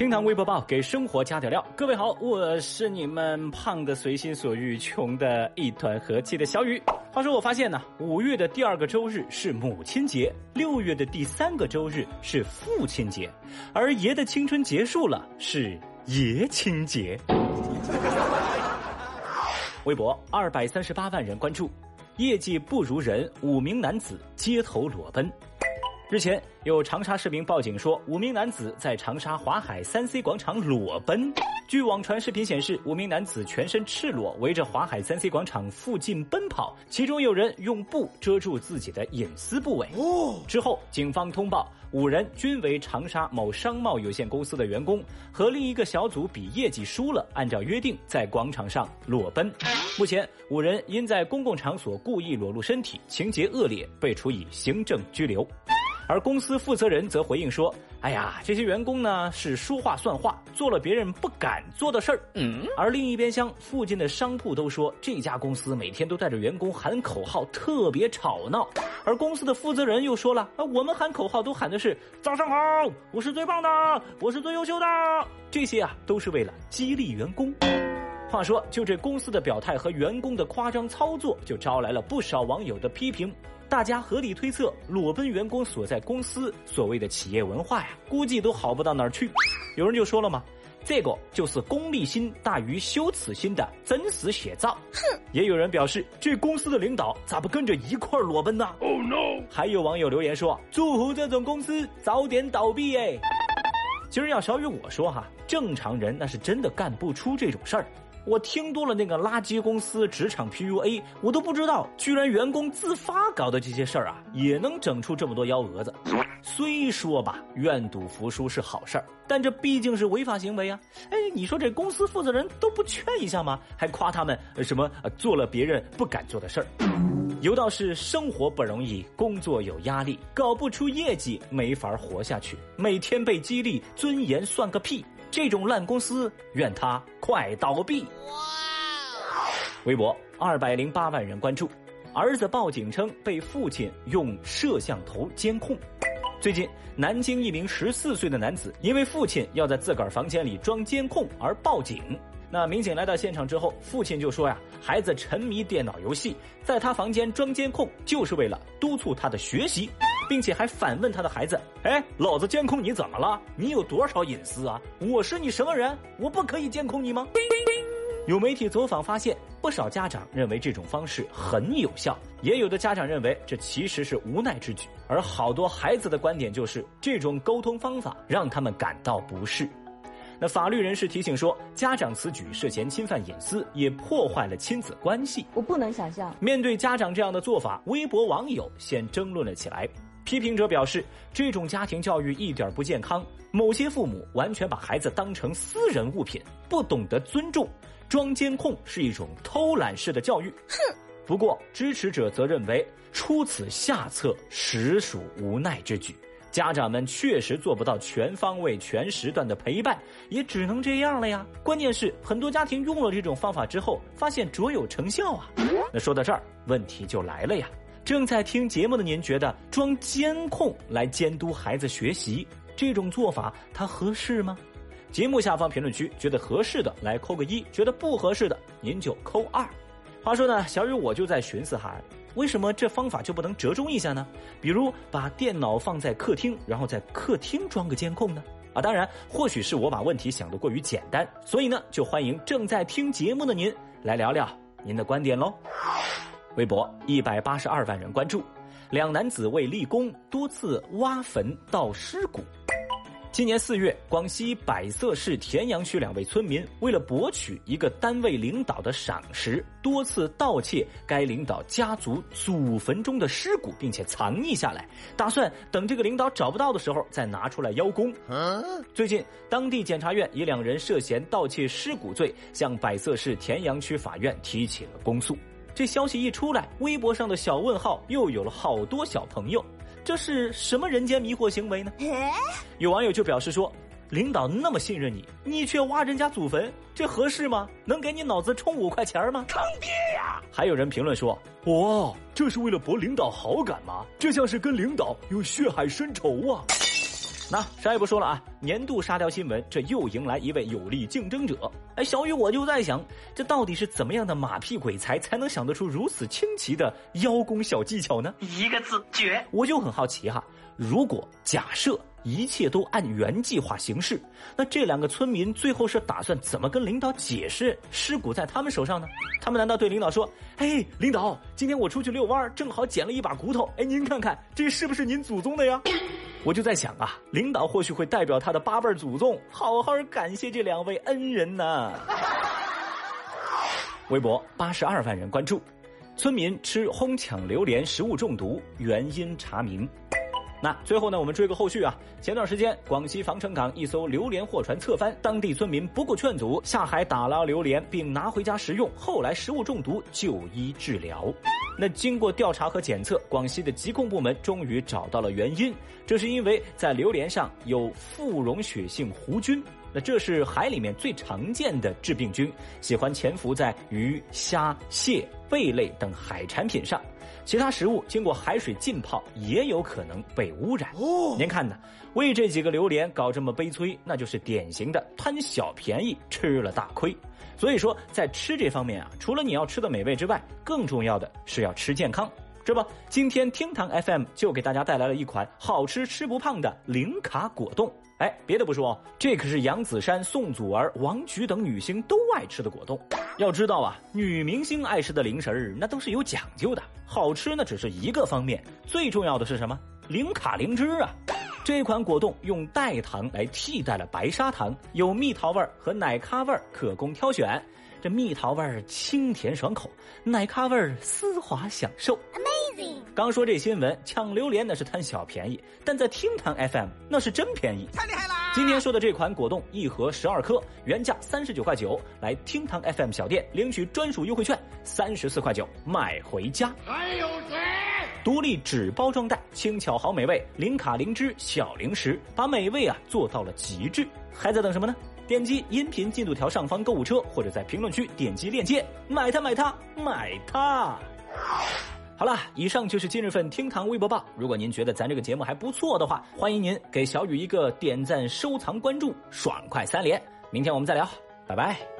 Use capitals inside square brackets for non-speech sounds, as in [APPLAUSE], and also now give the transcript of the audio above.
厅堂微博报给生活加点料。各位好，我是你们胖的随心所欲、穷的一团和气的小雨。话说我发现呢，五月的第二个周日是母亲节，六月的第三个周日是父亲节，而爷的青春结束了是爷亲节。[LAUGHS] 微博二百三十八万人关注，业绩不如人，五名男子街头裸奔。日前，有长沙市民报警说，五名男子在长沙华海三 C 广场裸奔。据网传视频显示，五名男子全身赤裸，围着华海三 C 广场附近奔跑，其中有人用布遮住自己的隐私部位。之后，警方通报，五人均为长沙某商贸有限公司的员工，和另一个小组比业绩输了，按照约定在广场上裸奔。目前，五人因在公共场所故意裸露身体，情节恶劣，被处以行政拘留。而公司负责人则回应说：“哎呀，这些员工呢是说话算话，做了别人不敢做的事儿。”嗯。而另一边厢，附近的商铺都说这家公司每天都带着员工喊口号，特别吵闹。而公司的负责人又说了：“啊，我们喊口号都喊的是早上好，我是最棒的，我是最优秀的。这些啊都是为了激励员工。”话说，就这公司的表态和员工的夸张操作，就招来了不少网友的批评。大家合理推测，裸奔员工所在公司所谓的企业文化呀，估计都好不到哪儿去。有人就说了嘛，这个就是功利心大于羞耻心的真实写照。哼！也有人表示，这公司的领导咋不跟着一块裸奔呢？Oh no！还有网友留言说，祝福这种公司早点倒闭哎。其实要小雨我说哈，正常人那是真的干不出这种事儿。我听多了那个垃圾公司职场 PUA，我都不知道，居然员工自发搞的这些事儿啊，也能整出这么多幺蛾子。虽说吧，愿赌服输是好事儿，但这毕竟是违法行为啊！哎，你说这公司负责人都不劝一下吗？还夸他们什么做了别人不敢做的事儿？有道是生活不容易，工作有压力，搞不出业绩没法活下去，每天被激励，尊严算个屁！这种烂公司，愿它快倒闭！哇！微博二百零八万人关注，儿子报警称被父亲用摄像头监控。最近，南京一名十四岁的男子因为父亲要在自个儿房间里装监控而报警。那民警来到现场之后，父亲就说呀：“孩子沉迷电脑游戏，在他房间装监控就是为了督促他的学习。”并且还反问他的孩子：“哎，老子监控你怎么了？你有多少隐私啊？我是你什么人？我不可以监控你吗？”有媒体走访发现，不少家长认为这种方式很有效，也有的家长认为这其实是无奈之举。而好多孩子的观点就是这种沟通方法让他们感到不适。那法律人士提醒说，家长此举涉嫌侵犯隐私，也破坏了亲子关系。我不能想象，面对家长这样的做法，微博网友先争论了起来。批评者表示，这种家庭教育一点不健康。某些父母完全把孩子当成私人物品，不懂得尊重。装监控是一种偷懒式的教育。哼！不过支持者则认为，出此下策实属无奈之举。家长们确实做不到全方位、全时段的陪伴，也只能这样了呀。关键是，很多家庭用了这种方法之后，发现卓有成效啊。那说到这儿，问题就来了呀。正在听节目的您觉得装监控来监督孩子学习这种做法它合适吗？节目下方评论区觉得合适的来扣个一，觉得不合适的您就扣二。话说呢，小雨我就在寻思哈，为什么这方法就不能折中一下呢？比如把电脑放在客厅，然后在客厅装个监控呢？啊，当然，或许是我把问题想得过于简单，所以呢，就欢迎正在听节目的您来聊聊您的观点喽。微博一百八十二万人关注，两男子为立功多次挖坟盗尸骨。今年四月，广西百色市田阳区两位村民为了博取一个单位领导的赏识，多次盗窃该领导家族祖坟中的尸骨，并且藏匿下来，打算等这个领导找不到的时候再拿出来邀功。最近，当地检察院以两人涉嫌盗窃尸骨罪，向百色市田阳区法院提起了公诉。这消息一出来，微博上的小问号又有了好多小朋友。这是什么人间迷惑行为呢？有网友就表示说：“领导那么信任你，你却挖人家祖坟，这合适吗？能给你脑子充五块钱吗？坑爹呀！”还有人评论说：“哇，这是为了博领导好感吗？这像是跟领导有血海深仇啊！”那啥也不说了啊，年度沙雕新闻，这又迎来一位有力竞争者。哎，小雨我就在想，这到底是怎么样的马屁鬼才才能想得出如此清奇的邀功小技巧呢？一个字，绝！我就很好奇哈，如果假设。一切都按原计划行事，那这两个村民最后是打算怎么跟领导解释尸骨在他们手上呢？他们难道对领导说：“哎，领导，今天我出去遛弯，正好捡了一把骨头，哎，您看看这是不是您祖宗的呀？” [COUGHS] 我就在想啊，领导或许会代表他的八辈祖宗，好好感谢这两位恩人呢。[LAUGHS] 微博八十二万人关注，村民吃哄抢榴莲食物中毒，原因查明。那最后呢，我们追个后续啊。前段时间，广西防城港一艘榴莲货船侧翻，当地村民不顾劝阻下海打捞榴莲，并拿回家食用，后来食物中毒就医治疗。那经过调查和检测，广西的疾控部门终于找到了原因，这是因为在榴莲上有副溶血性弧菌。那这是海里面最常见的致病菌，喜欢潜伏在鱼、虾、蟹、贝类等海产品上，其他食物经过海水浸泡也有可能被污染。哦，您看呢，为这几个榴莲搞这么悲催，那就是典型的贪小便宜吃了大亏。所以说，在吃这方面啊，除了你要吃的美味之外，更重要的是要吃健康。是吧，今天厅堂 FM 就给大家带来了一款好吃吃不胖的零卡果冻。哎，别的不说，这可是杨子姗、宋祖儿、王菊等女星都爱吃的果冻。要知道啊，女明星爱吃的零食儿那都是有讲究的，好吃那只是一个方面，最重要的是什么？零卡零脂啊！这款果冻用代糖来替代了白砂糖，有蜜桃味儿和奶咖味儿可供挑选。这蜜桃味儿清甜爽口，奶咖味儿丝滑享受。刚说这新闻，抢榴莲那是贪小便宜，但在厅堂 FM 那是真便宜，太厉害啦！今天说的这款果冻，一盒十二颗，原价三十九块九，来厅堂 FM 小店领取专属优惠券，三十四块九买回家。还有谁？独立纸包装袋，轻巧好美味，零卡零脂小零食，把美味啊做到了极致。还在等什么呢？点击音频进度条上方购物车，或者在评论区点击链接，买它买它买它。好了，以上就是今日份厅堂微博报。如果您觉得咱这个节目还不错的话，欢迎您给小雨一个点赞、收藏、关注，爽快三连。明天我们再聊，拜拜。